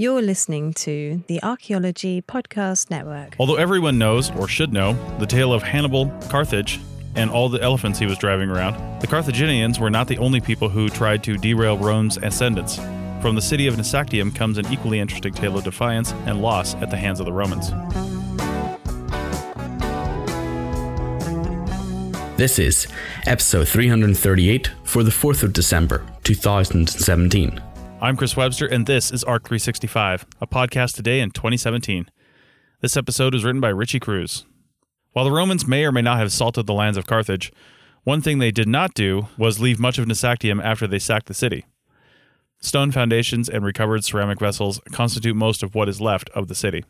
You're listening to the Archaeology Podcast Network. Although everyone knows, or should know, the tale of Hannibal, Carthage, and all the elephants he was driving around, the Carthaginians were not the only people who tried to derail Rome's ascendance. From the city of Nesactium comes an equally interesting tale of defiance and loss at the hands of the Romans. This is episode 338 for the 4th of December, 2017. I'm Chris Webster, and this is ARC 365, a podcast today in 2017. This episode was written by Richie Cruz. While the Romans may or may not have salted the lands of Carthage, one thing they did not do was leave much of Nesactium after they sacked the city. Stone foundations and recovered ceramic vessels constitute most of what is left of the city.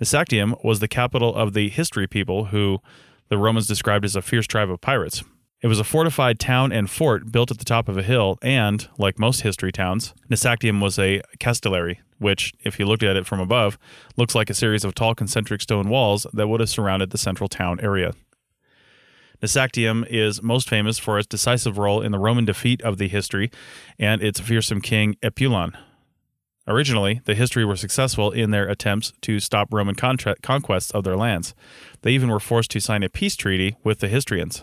Nesactium was the capital of the Histri people who the Romans described as a fierce tribe of pirates. It was a fortified town and fort built at the top of a hill, and, like most Histri towns, Nesactium was a castellary, which, if you looked at it from above, looks like a series of tall concentric stone walls that would have surrounded the central town area. Nesactium is most famous for its decisive role in the Roman defeat of the Histri and its fearsome king Epulon, Originally, the Histri were successful in their attempts to stop Roman contra- conquests of their lands. They even were forced to sign a peace treaty with the Histrians.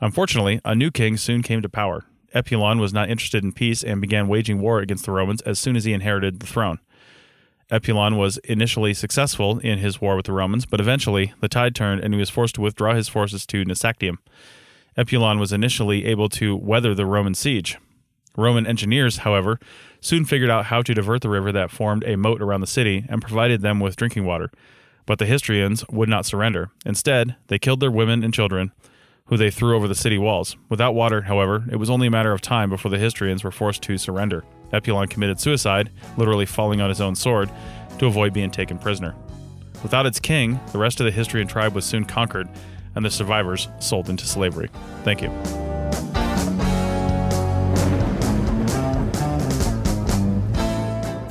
Unfortunately, a new king soon came to power. Epulon was not interested in peace and began waging war against the Romans as soon as he inherited the throne. Epulon was initially successful in his war with the Romans, but eventually the tide turned and he was forced to withdraw his forces to Nesactium. Epulon was initially able to weather the Roman siege. Roman engineers, however, soon figured out how to divert the river that formed a moat around the city and provided them with drinking water. But the Histrians would not surrender. Instead, they killed their women and children, who they threw over the city walls. Without water, however, it was only a matter of time before the Histrians were forced to surrender. Epulon committed suicide, literally falling on his own sword, to avoid being taken prisoner. Without its king, the rest of the Histrian tribe was soon conquered, and the survivors sold into slavery. Thank you.